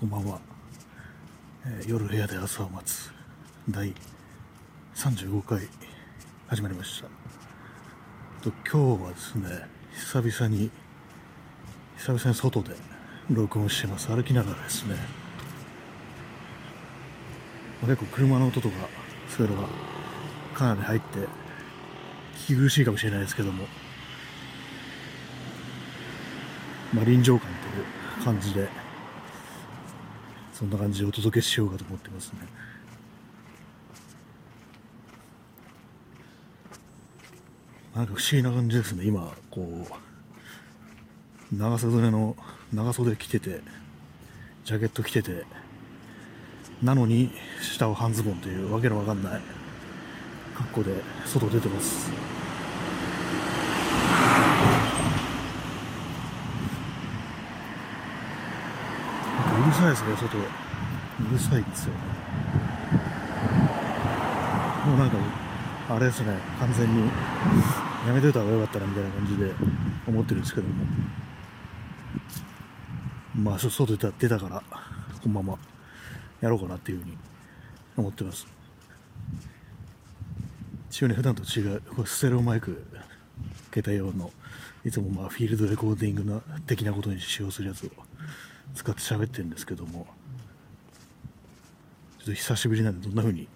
こんばんは、えー夜部屋で朝を待つ。第35回始まりました。と今日はですね久々に久々に外で録音してます。歩きながらですね。まあ結構車の音とかそういうのがかなり入って聞き苦しいかもしれないですけども。まあ臨場感という感じでそんな感じでお届けしようかと思ってますね。なんか不思議な感じですね、今、こう、長袖の、長袖着てて、ジャケット着てて、なのに、下は半ズボンというわけのわかんない格好で外出てます。さいですね、外。うるさいですよ。もうなんか、あれですね、完全に、やめといた方がよかったなみたいな感じで思ってるんですけども。まあ、外出た出たから、このままやろうかなっていうふうに思ってます。一応ね、普段と違う、これステレオマイク、携帯用の、いつもまあフィールドレコーディングな的なことに使用するやつを使って喋ってるんですけどもちょっと久しぶりなんでどんな風に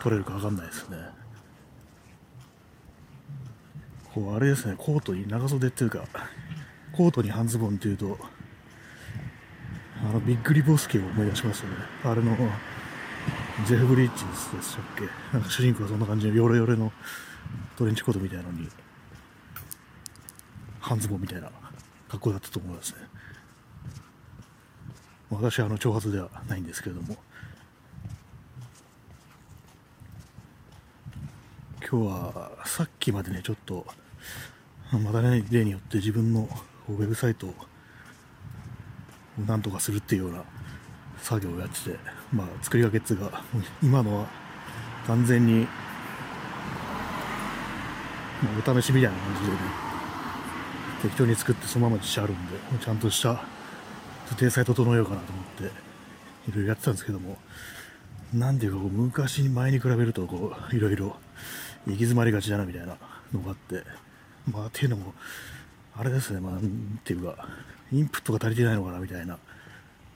撮れるか分かんないですね。こうあれですねコートに長袖っていうかコートに半ズボンっていうとあのビッグリボスケを思い出しますよね。あれのジェフ・ブリッジズでしたっけ。なんか主人公はそんな感じのヨレヨレのトレンチコートみたいなのに半ズボンみたいな格好だったと思いますね。私はあの長髪ではないんですけれども。今日はさっきまでねちょっとまたね例によって自分のウェブサイトをなんとかするっていうような作業をやっててまあ作りかけっつうか今のは完全に、まあお試しみたいな感じでね適当に作ってそのまま実写あるんでちゃんとした体裁整えようかなと思っていろいろやってたんですけどもなんていうかこう昔前に比べるとこういろいろ行き詰まりがちだなみたいなのがあってまあっていうのもあれですねまあなんていうかインプットが足りてないのかなみたいな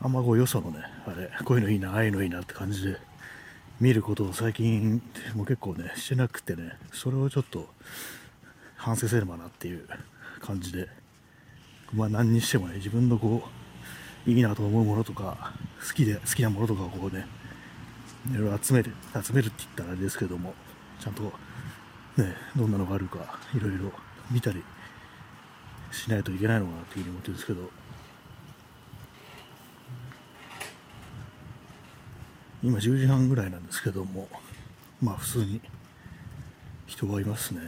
あんまこうよそのねあれこういうのいいなああいうのいいなって感じで見ることを最近もう結構ねしてなくてねそれをちょっと反省せねばなっていう感じでまあ何にしてもね自分のこういいなと思うものとか好きで好きなものとかをこうねいろいろ集める集めるって言ったらあれですけどもちゃんとねどんなのがあるかいろいろ見たりしないといけないのかなっていうふうに思ってるんですけど。今10時半ぐらいなんですけどもまあ普通に人がいますね。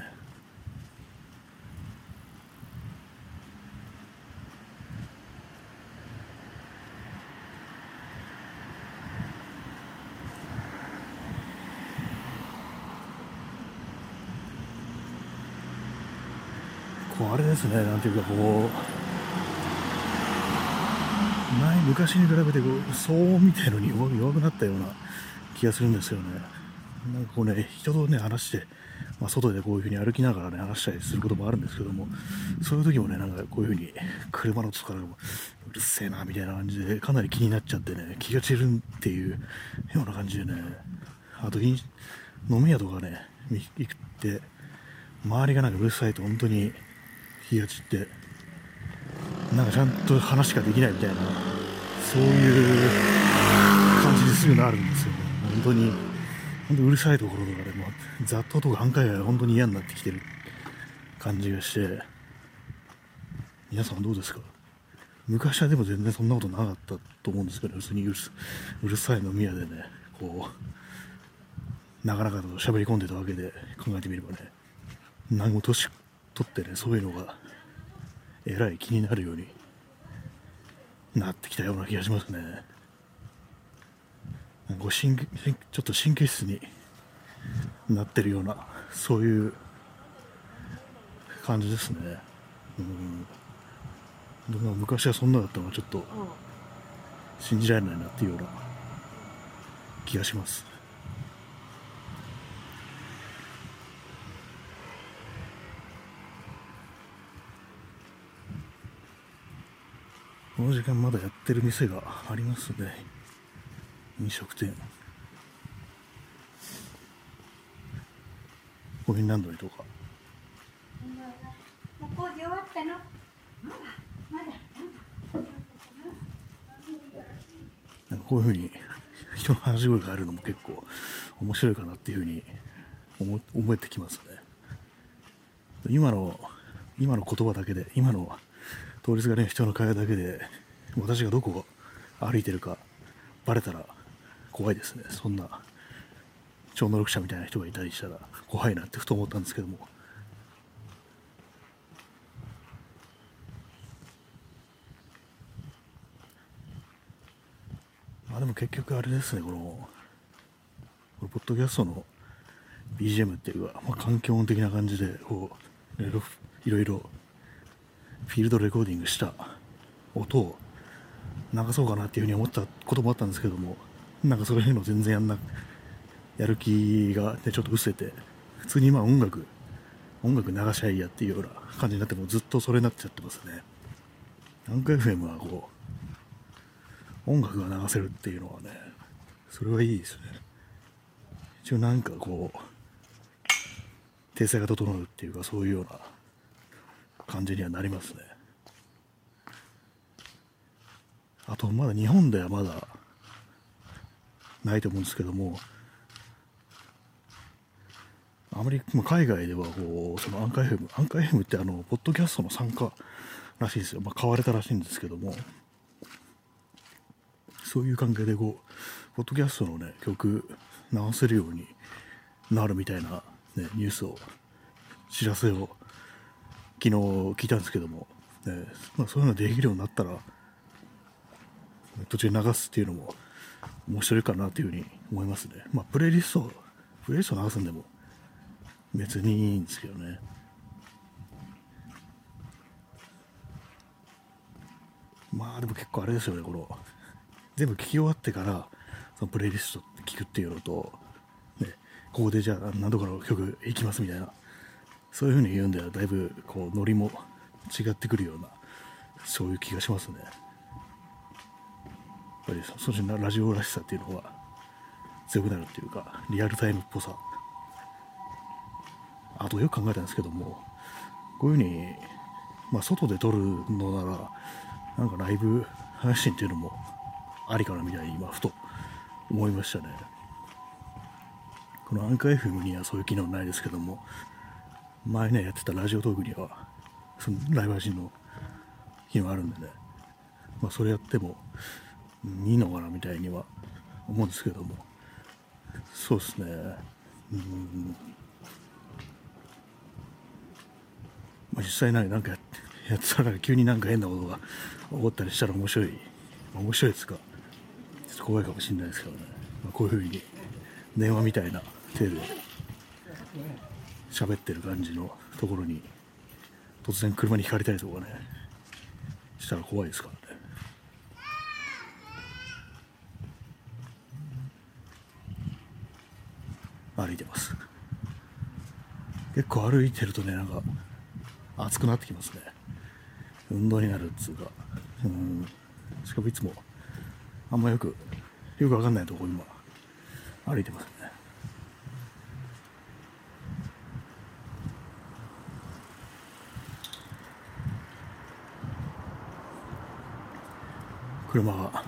ですね、なんていうかこう、前昔に比べてこう騒音みたいのに弱くなったような気がするんですよね。なんかこうね、人とね、話して、まあ、外でこういうふうに歩きながらね、話したりすることもあるんですけども、そういう時もね、なんかこういうふうに車の音かでもうるせえな、みたいな感じで、かなり気になっちゃってね、気が散るっていうような感じでね、あと飲み屋とかね、行って、周りがなんかうるさいと本当に気が散ってなんかちゃんと話ができないみたいなそういう感じですぐなるんですよね。本当に本当うるさいところとかでも雑踏とか半回が本当に嫌になってきてる感じがして皆さんどうですか？昔はでも全然そんなことなかったと思うんですけど普通にうるさい飲み屋でねこうなかなかと喋り込んでたわけで考えてみればね何も年取ってねそういうのがえらい気になるようになってきたような気がしますね。なんか神ちょっと神経質になってるようなそういう感じですね。うん。でも昔はそんなだったのがちょっと信じられないなっていうような気がしますこの時間まだやってる店がありますね。飲食店。コインランドリーとか。もう工事終わったの？まだまだ。なんかこういうふうに人の話し声があるのも結構面白いかなっていうふうに思思えてきますね。今の今の言葉だけで今の通りすがりの人の会話だけで私がどこを歩いてるかバレたら怖いですね。そんな超能力者みたいな人がいたりしたら怖いなってふと思ったんですけども。まあでも結局あれですねこのこのポッドキャストの BGM っていうか、まあ、環境音的な感じでこういろいろフィールドレコーディングした音を流そうかなっていうふうに思ったこともあったんですけどもなんかそういうの全然やんなやる気が、ね、ちょっと失せて普通に今音楽音楽流しゃいいやっていうような感じになってもうずっとそれになっちゃってますね。アンカ FM はこう音楽が流せるっていうのはねそれはいいですね。一応なんかこう体制が整うっていうかそういうような感じにはなりますね。あとまだ日本ではまだないと思うんですけどもあまり海外ではこうそのアンカー FM アンカー FM ってあのポッドキャストの参加らしいですよ、まあ、買われたらしいんですけどもそういう関係でこうポッドキャストのね曲流せるようになるみたいな、ね、ニュースを知らせを昨日聞いたんですけども、ねまあ、そういうのできるようになったら途中流すっていうのも面白いかなというふうに思いますね。まあ、プレイリスト、プレイリスト流すんでも別にいいんですけどね。まあでも結構あれですよね、この全部聞き終わってからそのプレイリストって聞くっていうのと、ね、ここでじゃあ何度かの曲いきますみたいな、そういうふうに言うんではだいぶこうノリも違ってくるような、そういう気がしますね。やっぱりそっちのラジオらしさっていうのは強くなるっていうかリアルタイムっぽさ。あとよく考えたんですけどもこういうふうに、まあ、外で撮るのならなんかライブ配信っていうのもありかなみたいに今ふと思いましたね。このアンカー FM にはそういう機能ないですけども前ねやってたラジオトークにはそのライブ配信の機能あるんでね、まあ、それやってもいいのかなみたいには思うんですけども。そうですね。うん。まあ、実際なんかやってやってたら急になんか変なことが起こったりしたら面白い。面白いですか。ちょっと怖いかもしれないですけどね、まあ、こういうふうに電話みたいな手で喋ってる感じのところに突然車にひかれたりとかねしたら怖いですからね。歩いてます。結構歩いてるとねなんか暑くなってきますね。運動になるっつうか。うん。しかもいつもあんまよくよくわかんないとこ今歩いてますね車が。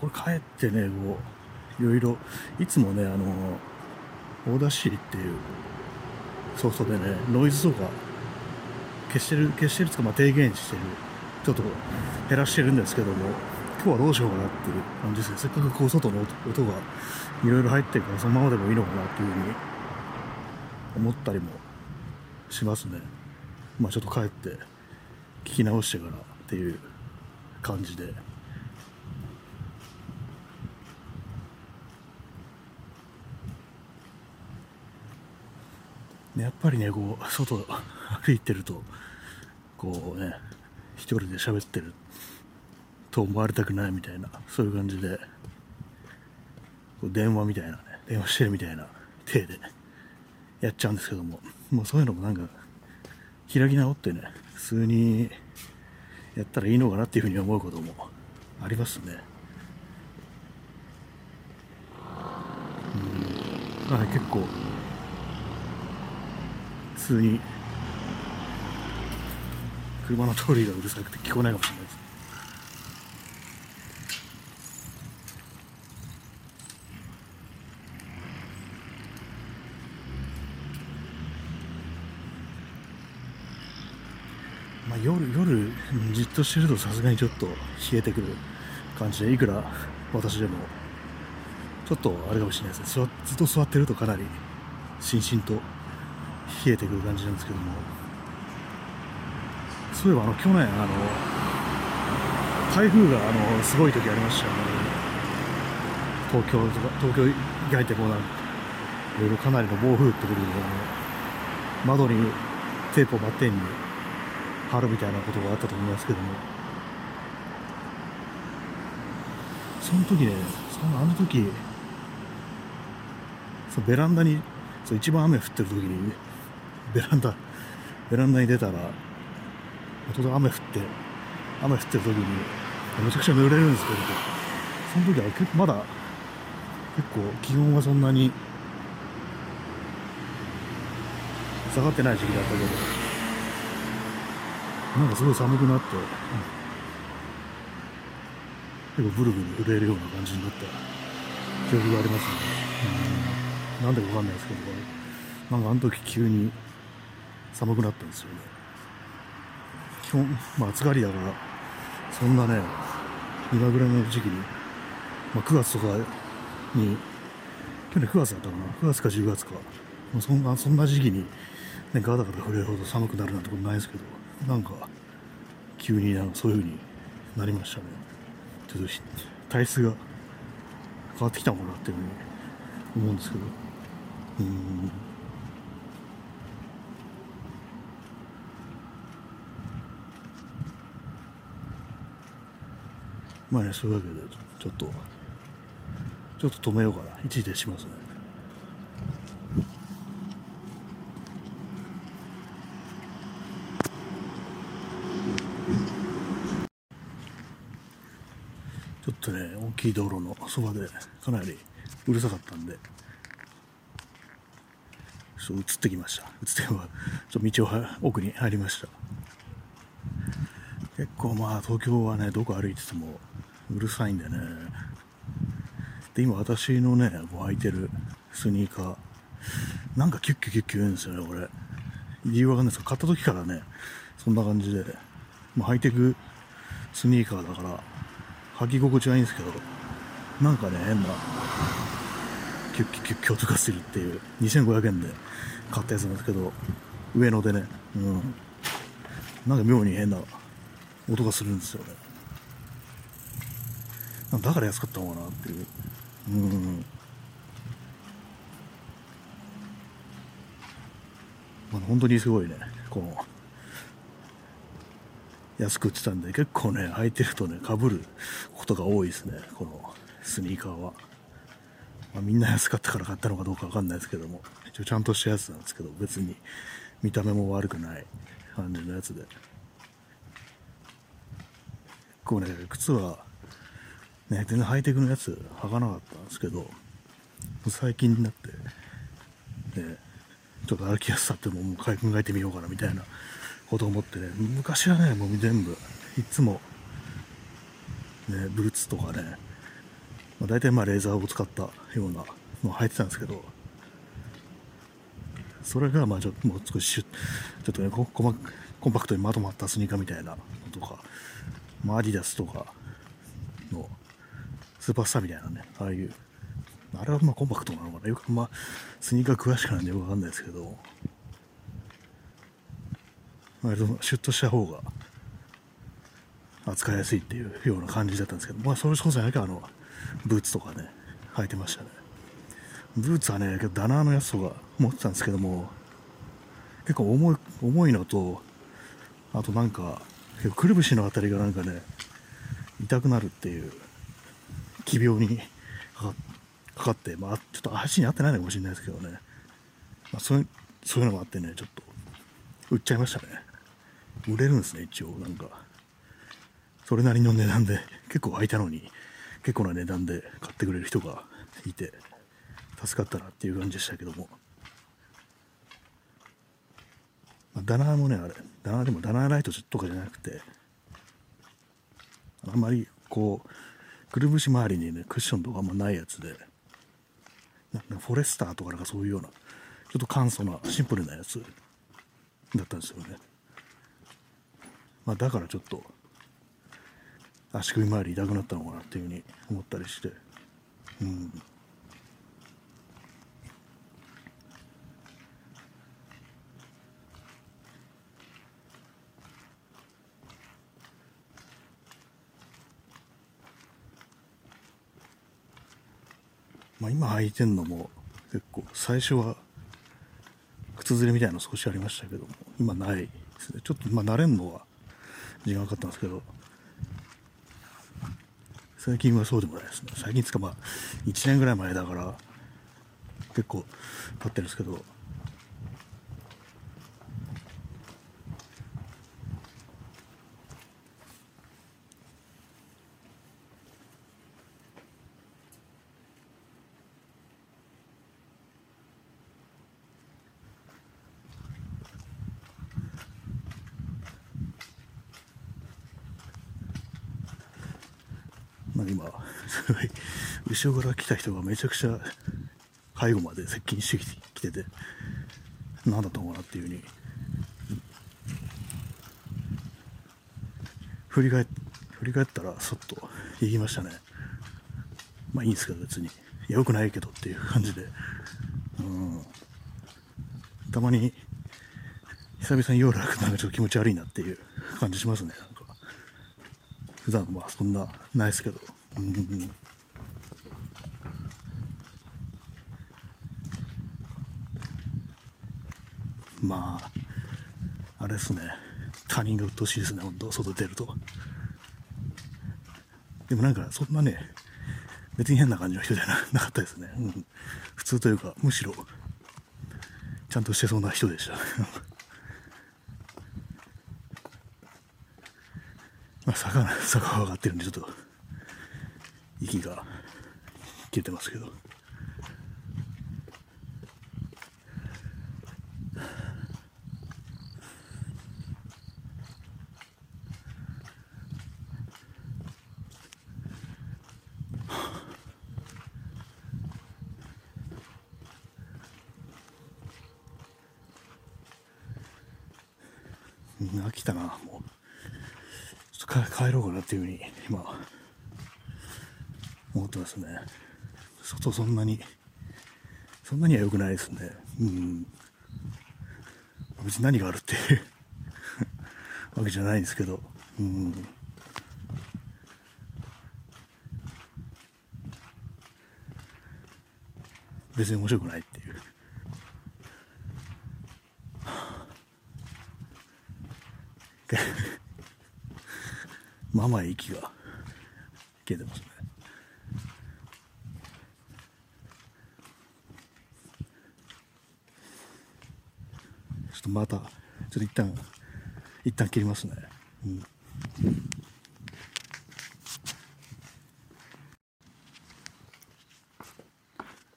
これ帰ってねこういろいろいつもねあのオーダーシーっていうソフトでねノイズとか消してる消してるつかまあ低減してるちょっと減らしてるんですけども今日はどうしようかなっていう感じですね。せっかくこう外の音音がいろいろ入ってるからそのままでもいいのかなっていうふうに思ったりもしますね。まあちょっと帰って聞き直してからっていう感じで。やっぱりねこう外歩いてるとこうね一人で喋ってると思われたくないみたいなそういう感じでこう電話みたいなね電話してるみたいな体でやっちゃうんですけどももうそういうのもなんか開き直ってね普通にやったらいいのかなっていうふうに思うこともありますね。うん。あ結構普通に車の通りがうるさくて聞こえないかもしれないですまあ、夜夜じっとしてるとさすがにちょっと冷えてくる感じでいくら私でも。ちょっとあれかもしれないですね。ずっと座ってるとかなりしんしんと冷えてくる感じなんですけども。そういえばあの去年あの台風があのすごい時ありましたよね。東京とか東京以外ってこうなんかいろいろかなりの暴風ってことで窓にテープをバッテンに貼るみたいなことがあったと思いますけども。その時ねそのあの時そのベランダにそう一番雨降ってる時にベランダベランダに出たら当然雨降って雨降ってる時にめちゃくちゃ濡れるんですけどその時は結構まだ結構気温はそんなに下がってない時期だったけど。なんかすごい寒くなって、うん結構ブルブル震えるような感じになった記憶がありますね。うん。なんでかわかんないですけど、なんかあの時急に寒くなったんですよね。基本、まあ暑がりだから、そんなね、今ぐらいの時期に、まあ9月とかに、去年9月だったかな、9月か10月か、そんなそんな時期に、ね、ガタガタ震えるほど寒くなるなんてことないですけど、なんか、急になんかそういう風になりましたね。ちょっと体質が変わってきたのかなっていうふうに思うんですけど。うん。まあね、そういうわけで、ちょっと、ちょっと止めようかな。一時停止しますね。ちょっとね、大きい道路のそばでかなりうるさかったんで、ちょっと移ってきました。移っては、ちょっと道を奥に入りました。結構まあ東京はね、どこ歩いててもうるさいんでね。で、今私のね、こう履いてるスニーカー、なんかキュッキュキュッキュ言うんですよね、これ。理由わかんないですけど、買った時からね、そんな感じで、まあ、履いていくスニーカーだから、履き心地はいいんですけど、なんかね、変な、キュッキュッキュッキュ音がするっていう、2500円で買ったやつなんですけど、上野でね、うん。なんか妙に変な音がするんですよね。なんだから安かったのかなっていう。うん。まあ、本当にすごいね、この、安く売ってたんで、結構ね、履いてるとね、かぶることが多いですね、このスニーカーは。まあ、みんな安かったから買ったのかどうかわかんないですけども、一応ちゃんとしたやつなんですけど、別に見た目も悪くない感じのやつで。結構ね、靴は、ね、全然ハイテクのやつ履かなかったんですけど、最近になって、ね、ちょっと歩きやすさってももう考えてみようかなみたいなことを思ってね、昔はね、もう全部、いつも、ね、ブーツとかね、まあ、大体まあレーザーを使ったようなのを履いてたんですけど、それがまあちょっともう少しシュちょっとねココマコンパクトにまとまったスニーカーみたいなのとか、まあ、アディダスとかのスーパースターみたいなね、ああいう、あれはまあコンパクトなのかな、よくまあスニーカー詳しくないんでよくわかんないですけど、割とシュッとした方が扱いやすいっていうような感じだったんですけど、まあそれこそあのブーツとかね、履いてましたね。ブーツはね、ダナーのやつとか持ってたんですけども、結構重い重いのと、あとなんか結構くるぶしのあたりがなんかね痛くなるっていう奇病にかかかかって、まあ、ちょっと足に合ってないのかもしれないですけどね、まあ、そういうそういうのもあってねちょっと売っちゃいましたね売れるんですね一応。なんかそれなりの値段で結構空いたのに結構な値段で買ってくれる人がいて助かったなっていう感じでしたけども、まあ、ダナーもねあれダナーでもダナーライトとかじゃなくてあんまりこうくるぶし周りにねクッションとかあんまないやつでなんかフォレスターとかなんかそういうようなちょっと簡素なシンプルなやつだったんですよね、まあ、だからちょっと足首周り痛くなったのかなっていうふうに思ったりして。うん。まあ、今履いてんのも結構最初は靴ずれみたいなの少しありましたけども今ないですね。ちょっとまあ慣れるのは時間かかったんですけど。最近はそうでもないですね。最近つかまあ1年ぐらい前だから結構経ってるんですけどまあ今すごい後ろから来た人がめちゃくちゃ背後まで接近してきてて何だと思うなっていうふうに。振り返振り返ったらそっと行きましたね。まあいいんですけど別に。よくないけどっていう感じで。うん。たまに久々に夜歩くのがちょっと気持ち悪いなっていう感じしますね。なんか。普段まあそんなないですけど。うんうんまああれですね。他人が鬱陶しいですね本当外出ると。でもなんかそんなね別に変な感じの人じゃ なかったですね、うん、普通というかむしろちゃんとしてそうな人でした。まあ坂 坂が上がってるんでちょっと息が切れてますけどうん飽きたなもうちょっとか帰ろうかなっていうふうに今思ってますね外そんなにそんなには良くないですね。うん。別に何があるっていう わけじゃないんですけど。うん。別に面白くないっていう。まあまあ息が切れてますちょっとまたちょっと一旦一旦切りますね、うん。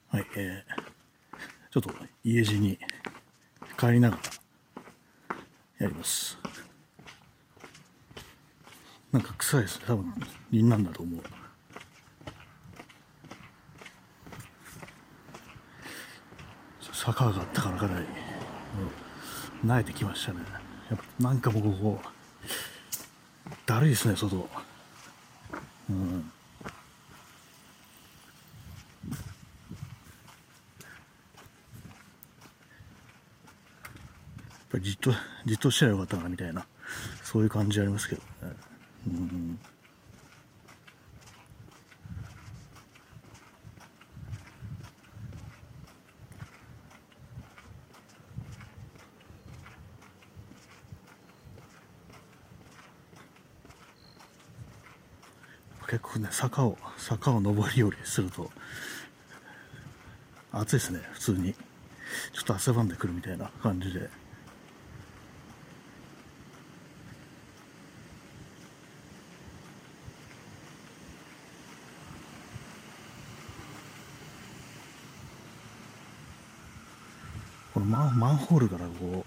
はいえー、ちょっと家路に帰りながらやります。なんか臭いですね。多分輪なんだと思う。坂があったからかなり、うん、慣れてきましたね。やっぱなんかもうここだるいですね外。うん。やっぱりじっとじっとしたらよかったなみたいな。そういう感じありますけどね。うん。坂を坂を上り下りすると暑いですね普通に。ちょっと汗ばんでくるみたいな感じで。このマンマンホールからこ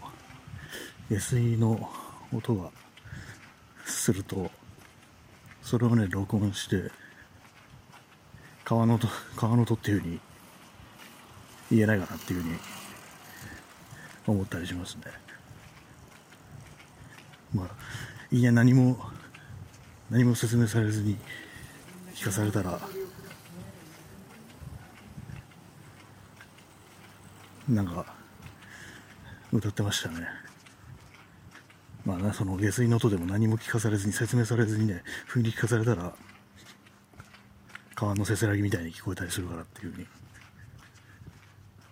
う下水の音がするとそれをね録音して川の音川の音っていうふうに言えないかなっていうふうに思ったりしますね。まあいや何も何も説明されずに聞かされたらなんか歌ってましたね。まあねその下水の音でも何も聞かされずに説明されずにね不意に聞かされたら川のせせらぎみたいに聞こえたりするからっていうふうに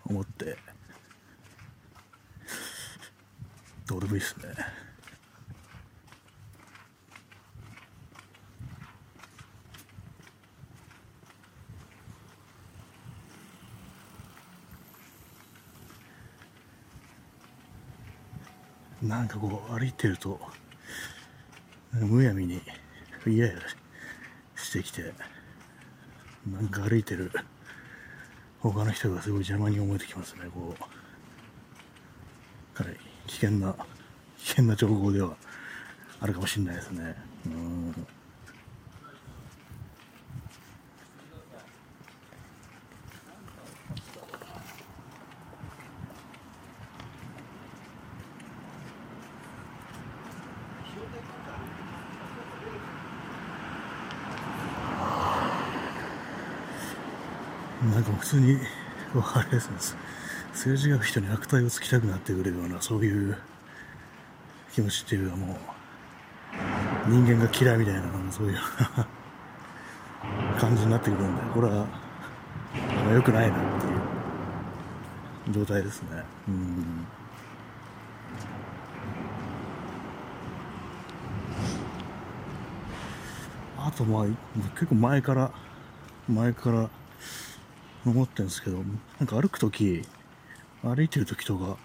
思って。どうでもいいですね。なんかこう歩いてるとむやみに嫌やしてきてなんか歩いてる他の人がすごい邪魔に思えてきますねこう。かなり危険な危険な情報ではあるかもしれないですね。うん。なんか普通にあれですね。すれ違う人に悪態をつきたくなってくれるようなそういう気持ちっていうかもう人間が嫌いみたいなそういう感じになってくるんでこれは良くないなっていう。状態ですね。うん。あとまあ結構前から前から思ってるんですけどなんか歩く時歩いてる時とか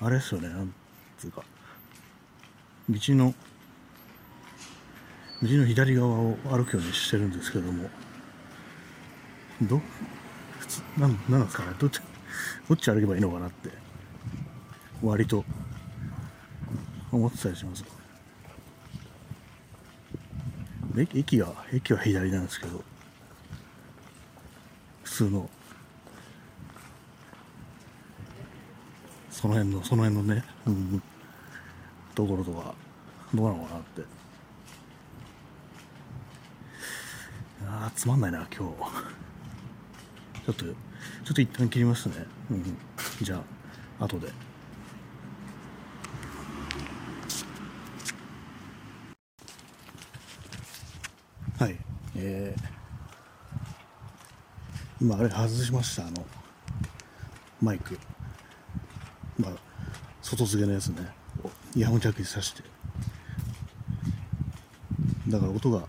あれですよねなんつうか。道の道の左側を歩くようにしてるんですけども。ど普通なんなんですかね？どっちどっち歩けばいいのかなって割と思ってたりします。駅駅は駅は左なんですけど。通の。その辺のその辺のね、うん、ところとかどうなのかなって。あーつまんないな今日。ちょっとちょっと一旦切りますね、うん、じゃあ後で。はい。えー。今あれ外しましたあのマイク。まあ外付けのやつね。イヤホンジャックに挿して。だから音が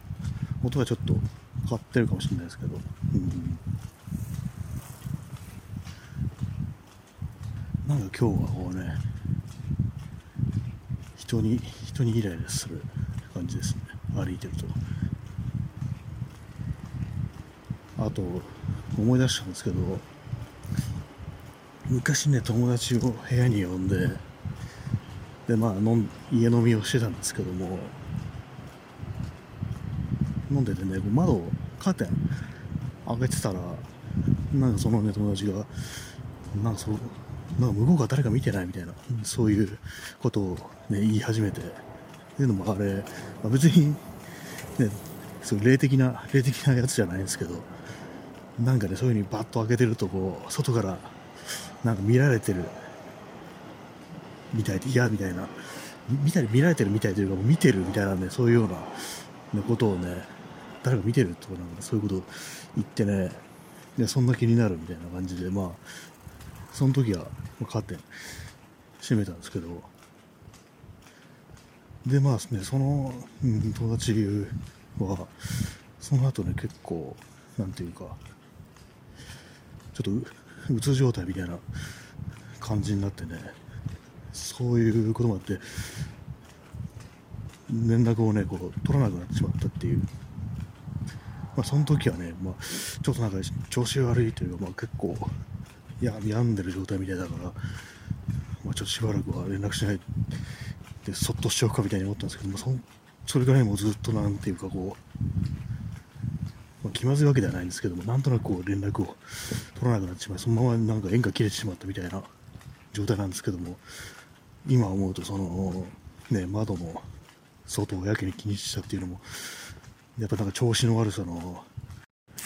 音がちょっと変わってるかもしれないですけど、うん、なんか今日はこうね人に人にイライラする感じですね。歩いてると。あと思い出したんですけど昔ね友達を部屋に呼んででまあ飲家飲みをしてたんですけども飲んでてね窓をカーテン開けてたらなんかそのね友達がなんかそうなんか向こうが誰か見てないみたいなそういうことを、ね、言い始めてっていうのもあれ、まあ、別にねそう霊的な霊的なやつじゃないんですけどなんかねそういう風にバッと開けてるとこう外からなんか見られてるみたいで嫌みたいな。見たり見られてるみたいというか見てるみたいなねそういうような、ね、ことをね誰か見てるとかなんかそういうことを言ってねでそんな気になるみたいな感じでまあその時はカーテン閉めたんですけど。でまあねその、うん、友達はその後ね結構なんていうかちょっとうつ状態みたいな感じになってね。そういうこともあって連絡をねこう取らなくなってしまったっていう。まあその時はね、まあ、ちょっとなんか調子悪いというか、まあ、結構や病んでる状態みたいだから、まあ、ちょっとしばらくは連絡しないでそっとしておくかみたいに思ったんですけどもそそれぐらいもずっとなんていうかこう、まあ、気まずいわけではないんですけどもなんとなくこう連絡を取らなくなってしまいそのままなんか縁が切れてしまったみたいな状態なんですけども今思うとそのね窓も外をやけに気にしたっていうのもやっぱなんか調子の悪さの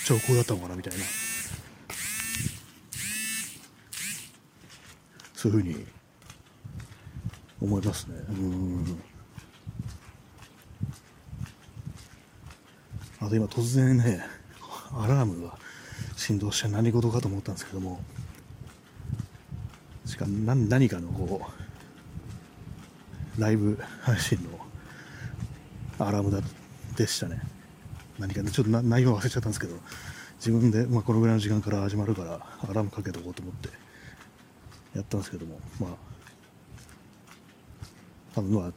兆候だったのかなみたいな。そういうふうに思いますね。うん。あと今突然ねアラームが振動して何事かと思ったんですけどもしか何何かのこうライブ配信のアラームだでしたね。何かねちょっと内容忘れちゃったんですけど自分で、まあ、このぐらいの時間から始まるからアラームかけておこうと思ってやったんですけどもまあ多分まあ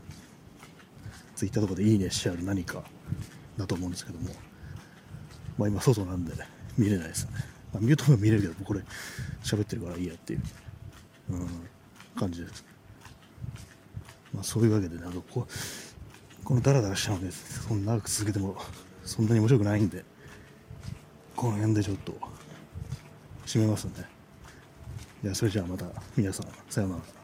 ツイッターとかでいいねしてある何かだと思うんですけども。まあ今外なんで見れないですよね、まあ、ミュートも見れるけどこれ喋ってるからいいやっていう、うん、感じです。まあそういうわけでなんかこうこのダラダラしたのでそんな長く続けてもそんなに面白くないんでこの辺でちょっと締めますね。じゃあそれじゃあまた皆さんさようなら。